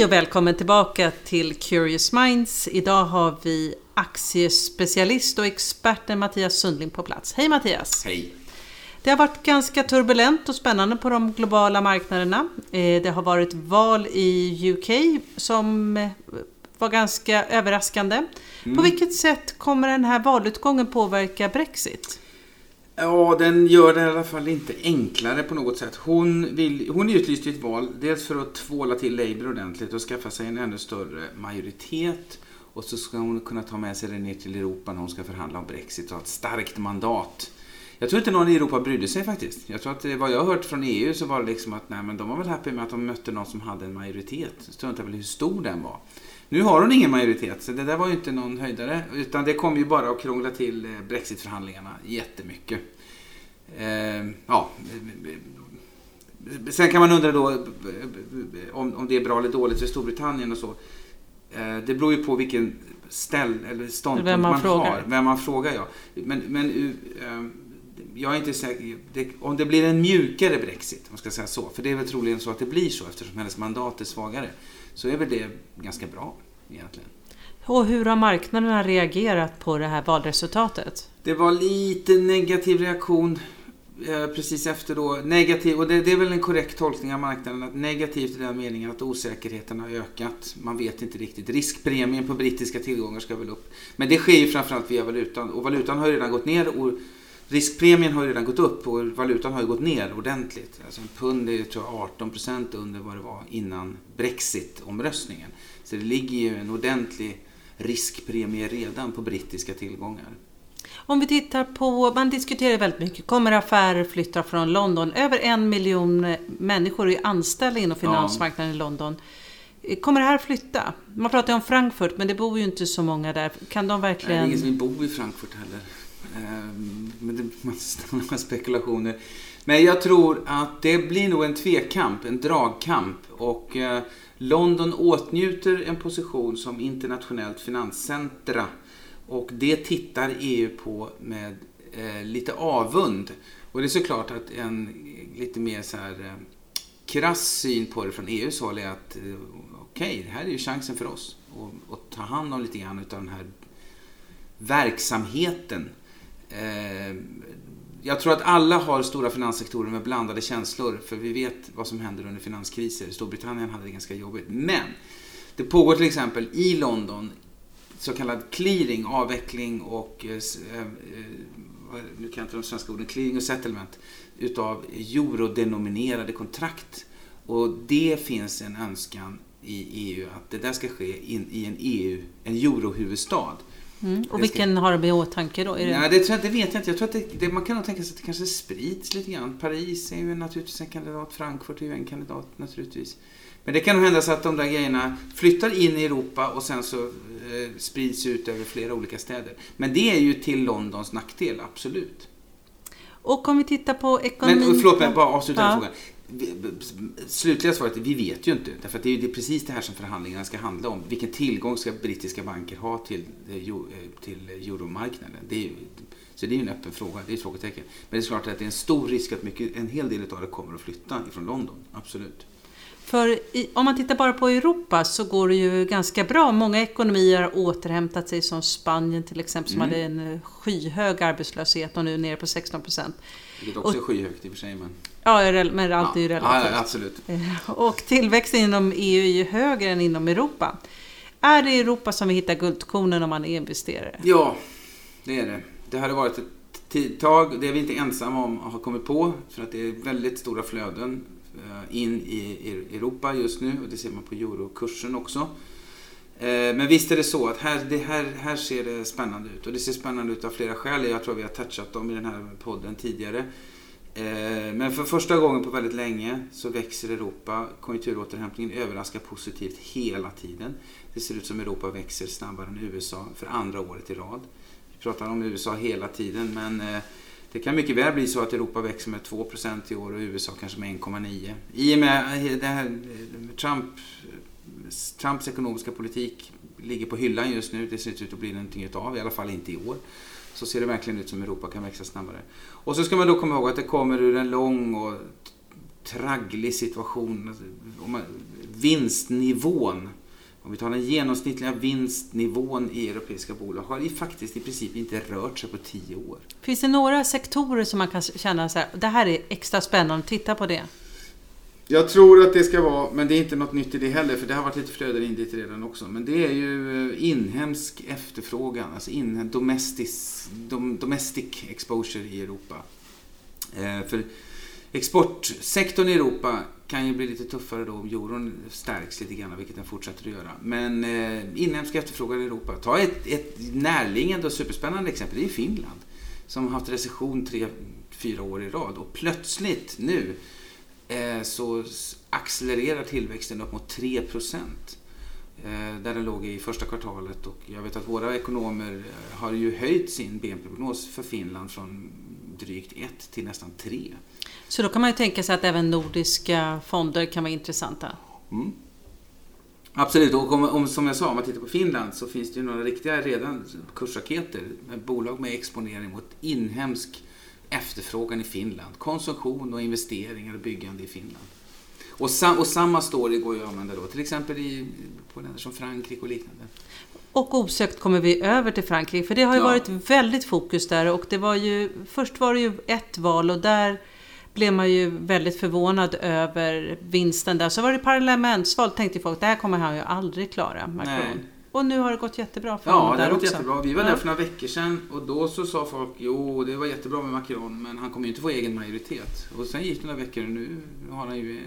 Hej och välkommen tillbaka till Curious Minds. Idag har vi aktiespecialist och experten Mattias Sundling på plats. Hej Mattias! Hej! Det har varit ganska turbulent och spännande på de globala marknaderna. Eh, det har varit val i UK som eh, var ganska överraskande. Mm. På vilket sätt kommer den här valutgången påverka Brexit? Ja, den gör det i alla fall inte enklare på något sätt. Hon, vill, hon utlyste ett val, dels för att tvåla till Labour ordentligt och skaffa sig en ännu större majoritet. Och så ska hon kunna ta med sig det ner till Europa när hon ska förhandla om Brexit och ha ett starkt mandat. Jag tror inte någon i Europa brydde sig faktiskt. Jag tror att vad jag har hört från EU så var det liksom att nej, men de var väl happy med att de mötte någon som hade en majoritet. Struntar väl hur stor den var. Nu har hon ingen majoritet, så det där var ju inte någon höjdare. Utan det kommer ju bara att krångla till eh, Brexitförhandlingarna jättemycket. Eh, ja. Sen kan man undra då eh, om, om det är bra eller dåligt för Storbritannien och så. Eh, det beror ju på vilken ställ, eller ståndpunkt vem man, man har. Vem man frågar. Ja. Men, men eh, jag är inte säker. Det, om det blir en mjukare Brexit, om man ska säga så. För det är väl troligen så att det blir så eftersom hennes mandat är svagare så är väl det ganska bra egentligen. Och hur har marknaderna reagerat på det här valresultatet? Det var lite negativ reaktion eh, precis efter då. Negativ, och det, det, är väl en korrekt tolkning av marknaden. Att negativt i den meningen att osäkerheten har ökat. Man vet inte riktigt. Riskpremien på brittiska tillgångar ska väl upp. Men det sker ju framförallt via valutan. Och valutan har ju redan gått ner. Och riskpremien har ju redan gått upp och valutan har ju gått ner ordentligt. Alltså en pund är tror jag 18 procent under vad det var innan Brexit-omröstningen. Så det ligger ju en ordentlig riskpremie redan på brittiska tillgångar. Om vi tittar på, man diskuterar väldigt mycket, kommer affärer flytta från London? Över en miljon människor är anställda inom finansmarknaden ja. i London. Kommer det här flytta? Man pratar ju om Frankfurt, men det bor ju inte så många där. Kan de verkligen... Nej, det är ingen som vill bo i Frankfurt heller. Ehm, men det är spekulationer. Men jag tror att det blir nog en tvekamp, en dragkamp. Och eh, London åtnjuter en position som internationellt finanscentra. Och det tittar EU på med eh, lite avund. Och det är såklart att en lite mer så här eh, krass syn på det från EUs håll är att okej, okay, det här är ju chansen för oss att ta hand om lite grann av den här verksamheten Eh, jag tror att alla har stora finanssektorer med blandade känslor, för vi vet vad som händer under finanskriser. Storbritannien hade det ganska jobbigt. Men det pågår till exempel i London så kallad clearing, avveckling och eh, eh, eh nu kan jag inte de svenska orden, clearing och settlement utav eurodenominerade kontrakt. Och det finns en önskan i EU att det där ska ske in, i en EU, en eurohuvudstad. Mm. Och vilken har de i åtanke då? Är det... Nej, det, tror jag, det vet jag inte. Jag tror att det, det, man kan nog tänka sig att det kanske sprids lite grann. Paris är ju naturligtvis en kandidat. Frankfurt är ju en kandidat naturligtvis. Men det kan nog hända så att de där grejerna flyttar in i Europa och sen så eh, sprids ut över flera olika städer. Men det är ju till Londons nackdel, absolut. Och om vi tittar på ekonomin... Men förlåt mig, bara avsluta ja. frågan slutliga svaret är vi vet ju inte. Därför att det är ju precis det här som förhandlingarna ska handla om. Vilken tillgång ska brittiska banker ha till, eh, eh, till euromarknaden? Det är, så det är ju en öppen fråga, det är ett frågetecken. Men det är klart att det är en stor risk att mycket, en hel del av det kommer att flytta ifrån London, absolut. För i, om man tittar bara på Europa så går det ju ganska bra. Många ekonomier har återhämtat sig som Spanien till exempel som mm. hade en eh, skyhög arbetslöshet och nu är nere på 16 procent. Vilket också och, är skyhögt i och för sig. Men... Ja, men allt är ju relativt. Ja, absolut. Eh, och tillväxten inom EU är ju högre än inom Europa. Är det i Europa som vi hittar guldkornen om man är investerare? Ja, det är det. Det har varit ett tag, det är vi inte ensamma om att ha kommit på, för att det är väldigt stora flöden eh, in i Europa just nu och det ser man på eurokursen också. Eh, men visst är det så att här, det här, här ser det spännande ut och det ser spännande ut av flera skäl. Jag tror vi har touchat dem i den här podden tidigare. Eh, men för första gången på väldigt länge så växer Europa. Konjunkturåterhämtningen överraskar positivt hela tiden. Det ser ut som Europa växer snabbare än USA för andra året i rad. Vi pratar om USA hela tiden men eh, det kan mycket väl bli så att Europa växer med 2% i år och USA kanske med 1,9. I och med eh, det här, Trump, Trumps ekonomiska politik ligger på hyllan just nu. Det ser inte ut att bli någonting utav, i alla fall inte i år så ser det verkligen ut som Europa kan växa snabbare. Och så ska man då komma ihåg att det kommer ur en lång och tragglig situation. Alltså, vinstnivån om vi tar den genomsnittliga vinstnivån i europeiska bolag har faktiskt i princip inte rört sig på tio år. Finns det några sektorer som man kan känna så här, det här är extra spännande, titta på det? Jag tror att det ska vara, men det är inte något nytt i det heller, för det har varit lite flöden in dit redan också. Men det är ju eh, inhemsk efterfrågan, alltså in, domestic, dom, domestic exposure i Europa. Eh, för exportsektorn i Europa kan ju bli lite tuffare då om euron stärks lite grann, vilket den fortsätter att göra. Men eh, inhemsk efterfrågan i Europa. Ta ett, ett närliggande och superspännande exempel, det är Finland. Som har haft recession tre, fyra år i rad och plötsligt nu så accelererar tillväxten upp mot 3 procent. Eh, där den låg i första kvartalet och jag vet att våra ekonomer eh, har ju höjt sin BNP-prognos för Finland från drygt 1 till nästan 3. Så då kan man ju tänka sig att även nordiska fonder kan vara intressanta? Mm. Absolut, och om, om, som jag sa, om man tittar på Finland så finns det ju några riktiga redan kursraketer med bolag med exponering mot inhemsk efterfrågan i Finland. Konsumtion och investeringar och byggande i Finland. Och, sam, och samma story går ju att använda då, till exempel i, på länder som Frankrike och liknande. Och osökt kommer vi över till Frankrike, för det har ju ja. varit väldigt fokus där och det var ju, först var det ju ett val och där blev man ju väldigt förvånad över vinsten där. Så var det parlamentsval, tänkte folk, det här kommer han ju aldrig klara, Macron. Nej. Och nu har det gått jättebra för honom Ja, det har gått jättebra. Vi var där för några veckor sedan och då så sa folk, jo det var jättebra med Macron men han kommer ju inte få egen majoritet. Och sen gick det några veckor och nu har han ju,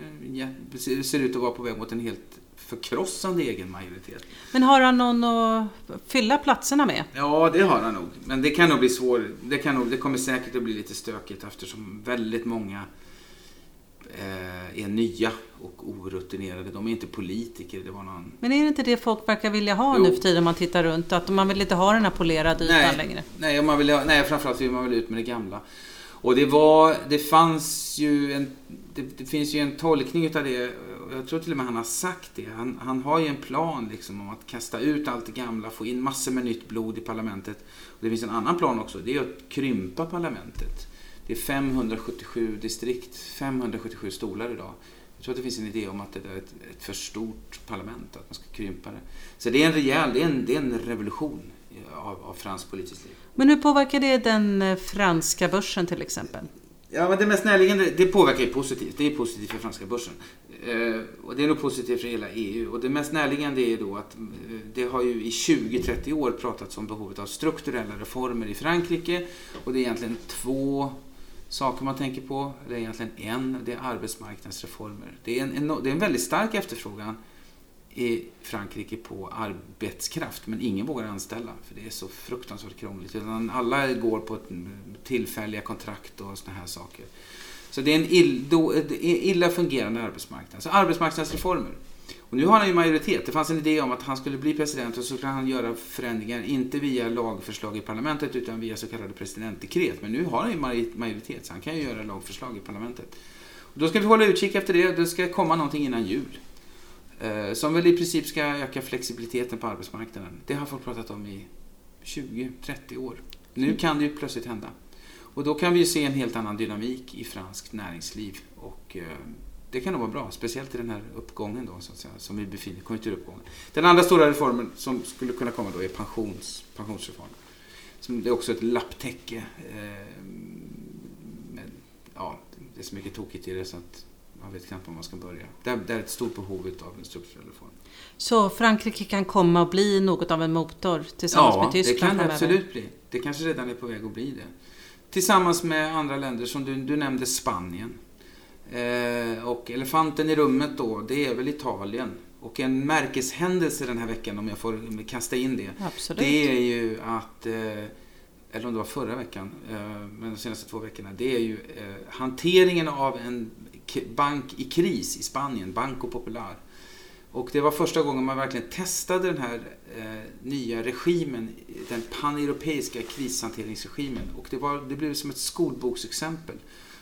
ser ut att vara på väg mot en helt förkrossande egen majoritet. Men har han någon att fylla platserna med? Ja, det har han nog. Men det kan nog bli svårt. Det, kan nog, det kommer säkert att bli lite stökigt eftersom väldigt många är nya och orutinerade. De är inte politiker. Det var någon... Men är det inte det folk verkar vilja ha jo. nu för tiden om man tittar runt? Att man vill inte ha den här polerade ytan nej, längre? Nej, man vill ha, nej, framförallt vill man väl ut med det gamla. Och det var, det fanns ju en, det, det finns ju en tolkning utav det jag tror till och med han har sagt det. Han, han har ju en plan liksom om att kasta ut allt det gamla, få in massor med nytt blod i parlamentet. Och det finns en annan plan också, det är att krympa parlamentet. Det är 577 distrikt, 577 stolar idag. Jag tror att det finns en idé om att det är ett, ett för stort parlament, att man ska krympa det. Så det är en rejäl, det är en, det är en revolution av, av fransk politiskt liv. Men hur påverkar det den eh, franska börsen till exempel? Ja, men det mest närliggande, det påverkar ju positivt. Det är positivt för franska börsen. Eh, och det är nog positivt för hela EU. Och det mest närliggande är då att eh, det har ju i 20-30 år pratats om behovet av strukturella reformer i Frankrike. Och det är egentligen två saker man tänker på. Det är egentligen en, det är arbetsmarknadsreformer. Det är en, det är en väldigt stark efterfrågan i Frankrike på arbetskraft, men ingen vågar anställa för det är så fruktansvärt krångligt. Utan alla går på tillfälliga kontrakt och såna här saker. Så det är en ill, då, illa fungerande arbetsmarknad. Så arbetsmarknadsreformer. Och nu har han ju majoritet. Det fanns en idé om att han skulle bli president och så skulle han göra förändringar, inte via lagförslag i parlamentet utan via så kallade presidentdekret. Men nu har han ju majoritet så han kan ju göra lagförslag i parlamentet. Och då ska vi hålla utkik efter det. Det ska komma någonting innan jul. Eh, som väl i princip ska öka flexibiliteten på arbetsmarknaden. Det har folk pratat om i 20-30 år. Nu kan det ju plötsligt hända. Och då kan vi se en helt annan dynamik i franskt näringsliv. Och eh, det kan nog vara bra, speciellt i den här uppgången då, så att säga, som vi befinner konjunkturuppgången. Den andra stora reformen som skulle kunna komma då är pensions, pensionsreformen. Som det är också ett lapptäcke. Eh, med, ja, det är så mycket tokigt i det så att man vet knappt var man ska börja. Det, det är ett stort behov av en strukturell reform. Så Frankrike kan komma att bli något av en motor tillsammans ja, med Tyskland? Ja, det kan det absolut bli. Det kanske redan är på väg att bli det. Tillsammans med andra länder som du, du nämnde Spanien. Eh, och elefanten i rummet då, det är väl Italien. Och en märkeshändelse den här veckan, om jag får kasta in det. Absolut. Det är ju att, eh, eller om det var förra veckan, eh, men de senaste två veckorna. Det är ju eh, hanteringen av en bank i kris i Spanien, Banco Popular. Och det var första gången man verkligen testade den här eh, nya regimen, den paneuropeiska krishanteringsregimen. Och det, var, det blev som ett skolboksexempel.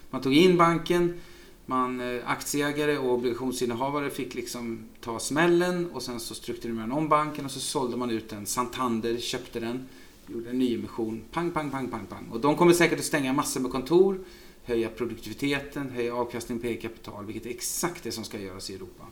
Man tog in banken, man, eh, aktieägare och obligationsinnehavare fick liksom ta smällen och sen så strukturerade man om banken och så sålde man ut den. Santander köpte den, gjorde en nyemission, pang, pang, pang, pang, pang. Och de kommer säkert att stänga massor med kontor, höja produktiviteten, höja avkastningen på eget kapital, vilket är exakt det som ska göras i Europa.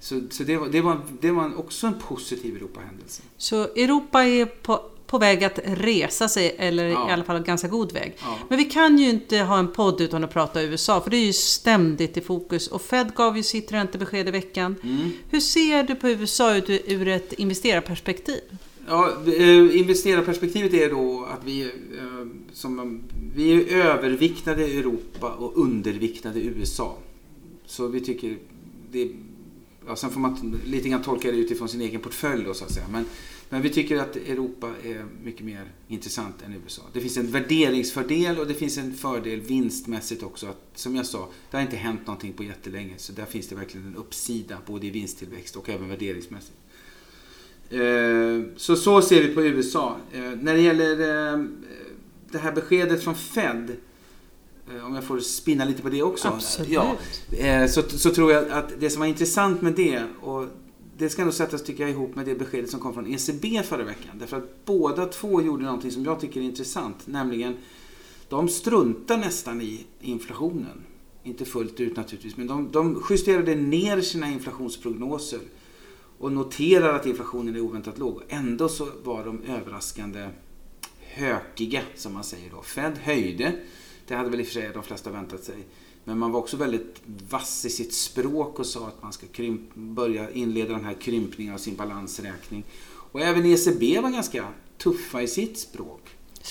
Så, så det, var, det, var, det var också en positiv Europahändelse. Så Europa är på, på väg att resa sig, eller Ja. i alla fall ganska god väg. Ja. Men vi kan ju inte ha en podd utan att prata USA, för det är ju ständigt i fokus. Och Fed gav ju sitt räntebesked i veckan. Mm. Hur ser du på USA ut ur ett investerarperspektiv? Ja, eh, investerarperspektivet är då att vi, eh, som, vi är överviktade i Europa och underviktade i USA. Så vi tycker det... Ja, sen får man lite grann tolka det utifrån sin egen portfölj då, så att säga. Men, men vi tycker att Europa är mycket mer intressant än USA. Det finns en värderingsfördel och det finns en fördel vinstmässigt också. Att, som jag sa, det har inte hänt någonting på jättelänge. Så där finns det verkligen en uppsida både i vinsttillväxt och även värderingsmässigt. Eh, Så så ser vi på USA. Eh, När det gäller eh, det här beskedet från Fed, om jag får spinna lite på det också. Absolut. Ja, så, så tror jag att det som var intressant med det, och det ska nog sättas tycker jag ihop med det beskedet som kom från ECB förra veckan. Därför att båda två gjorde någonting som jag tycker är intressant, nämligen de struntar nästan i inflationen. Inte fullt ut naturligtvis, men de, de justerade ner sina inflationsprognoser och noterar att inflationen är oväntat låg. Ändå så var de överraskande hökiga, som man säger då. Fed höjde, det hade väl i och för sig de flesta väntat sig. Men man var också väldigt vass i sitt språk och sa att man ska krymp, börja inleda den här krympningen av sin balansräkning. Och även ECB var ganska tuffa i sitt språk.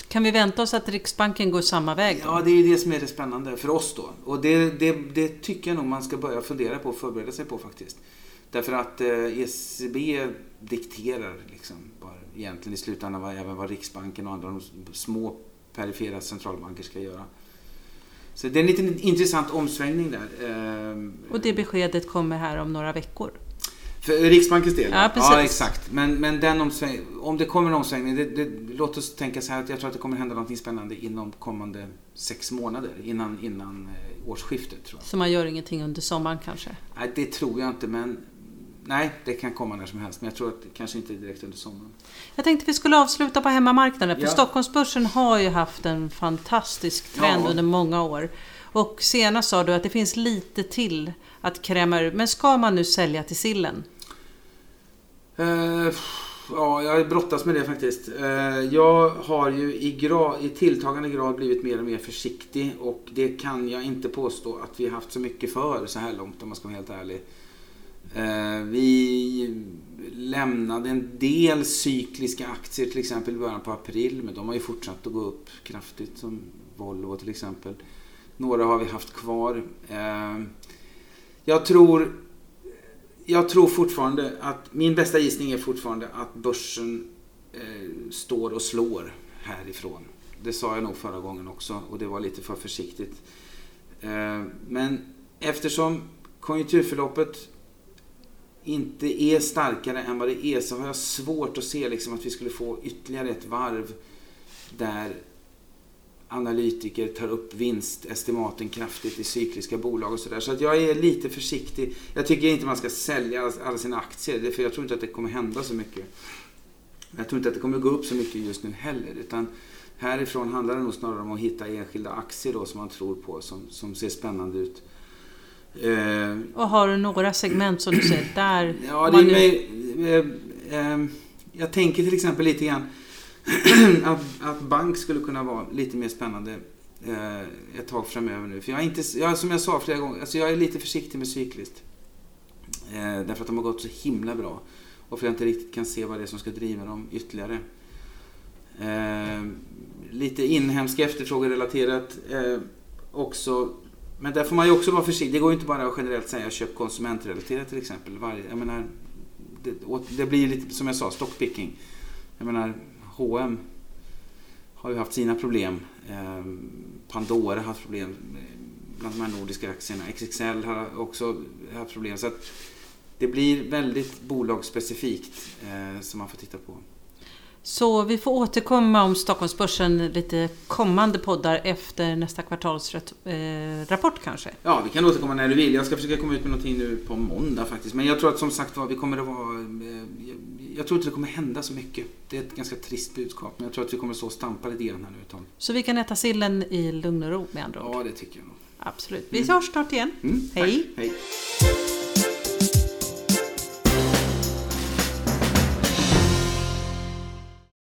Kan vi vänta oss att Riksbanken går samma väg? då? Ja, det är ju det som är det spännande för oss då. Och det, det, det tycker jag nog man ska börja fundera på och förbereda sig på faktiskt. Därför att eh, ECB dikterar liksom bara egentligen i slutändan vad, även vad Riksbanken och andra små perifera centralbanker ska göra. Så det är en liten intressant omsvängning där. Eh, Och det beskedet kommer här om några veckor. För Riksbankens del? Ja, precis. ja exakt. Men, men den omsväng, om det kommer en omsvängning, det, det, låt oss tänka så här att jag tror att det kommer hända något spännande inom kommande sex månader, innan, innan eh, årsskiftet tror jag. Så man gör ingenting under sommaren kanske? Nej, det tror jag inte, men nej, det kan komma när som helst. Men jag tror att det kanske inte direkt under sommaren. Jag tänkte vi skulle avsluta på hemmamarknaden. För Ja. Stockholmsbörsen har ju haft en fantastisk trend Ja. under många år. Och senast sa du att det finns lite till att kräma ur. Men ska man nu sälja till sillen? Eh, ja, jag brottas med det faktiskt. Eh, jag har ju i, gra, i tilltagande grad blivit mer och mer försiktig och det kan jag inte påstå att vi har haft så mycket för så här långt om man ska vara helt ärlig. Eh, vi lämnade en del cykliska aktier till exempel i början på april men de har ju fortsatt att gå upp kraftigt som Volvo till exempel. Några har vi haft kvar. Eh, jag tror jag tror fortfarande att min bästa gissning är fortfarande att börsen eh, står och slår härifrån. Det sa jag nog förra gången också och det var lite för försiktigt. Eh, men eftersom konjunkturförloppet inte är starkare än vad det är så har jag svårt att se liksom att vi skulle få ytterligare ett varv där analytiker tar upp vinstestimaten kraftigt i cykliska bolag och sådär. Så att jag är lite försiktig. Jag tycker inte man ska sälja alla- sina aktier, för jag tror inte att det kommer hända så mycket. Jag tror inte att det kommer gå upp så mycket just nu heller. Utan härifrån handlar det nog snarare om att hitta enskilda aktier då som man tror på, som, som ser spännande ut. Eh, Och har du några segment som du säger där? Ja, det är mig, eh, eh, jag tänker till exempel lite grann att, att bank skulle kunna vara lite mer spännande eh, ett tag framöver nu. För jag är inte, jag, som jag sa flera gånger, alltså jag är lite försiktig med cykliskt. Eh, därför att de har gått så himla bra. Och för jag inte riktigt kan se vad det är som ska driva dem ytterligare. Lite inhemsk efterfrågerelaterat eh, också. Men där får man ju också vara försiktig. Det går ju inte bara att generellt säga köp konsumentrelaterat till exempel. Varje, jag menar, det, det blir lite som jag sa, stockpicking. Jag menar, H&M har ju haft sina problem. Eh, Pandora har haft problem bland de här nordiska aktierna. XXL har också haft problem. Så att det blir väldigt bolagsspecifikt eh, som man får titta på. Så vi får återkomma om Stockholmsbörsen lite kommande poddar efter nästa kvartalsrapport eh, rapport kanske. Ja, vi kan återkomma när du vill. Jag ska försöka komma ut med någonting nu på måndag faktiskt. Men jag tror att som sagt var, vi kommer att vara... eh, jag- tror inte det kommer hända så mycket. Det är ett ganska trist budskap. Men jag tror att vi kommer att stå och stampa lite grann här nu ett tag. Så vi kan äta sillen i lugn och ro med andra ord. Ja, det tycker jag nog. Absolut. Vi hörs snart igen. Mm, tack. Hej! Hej!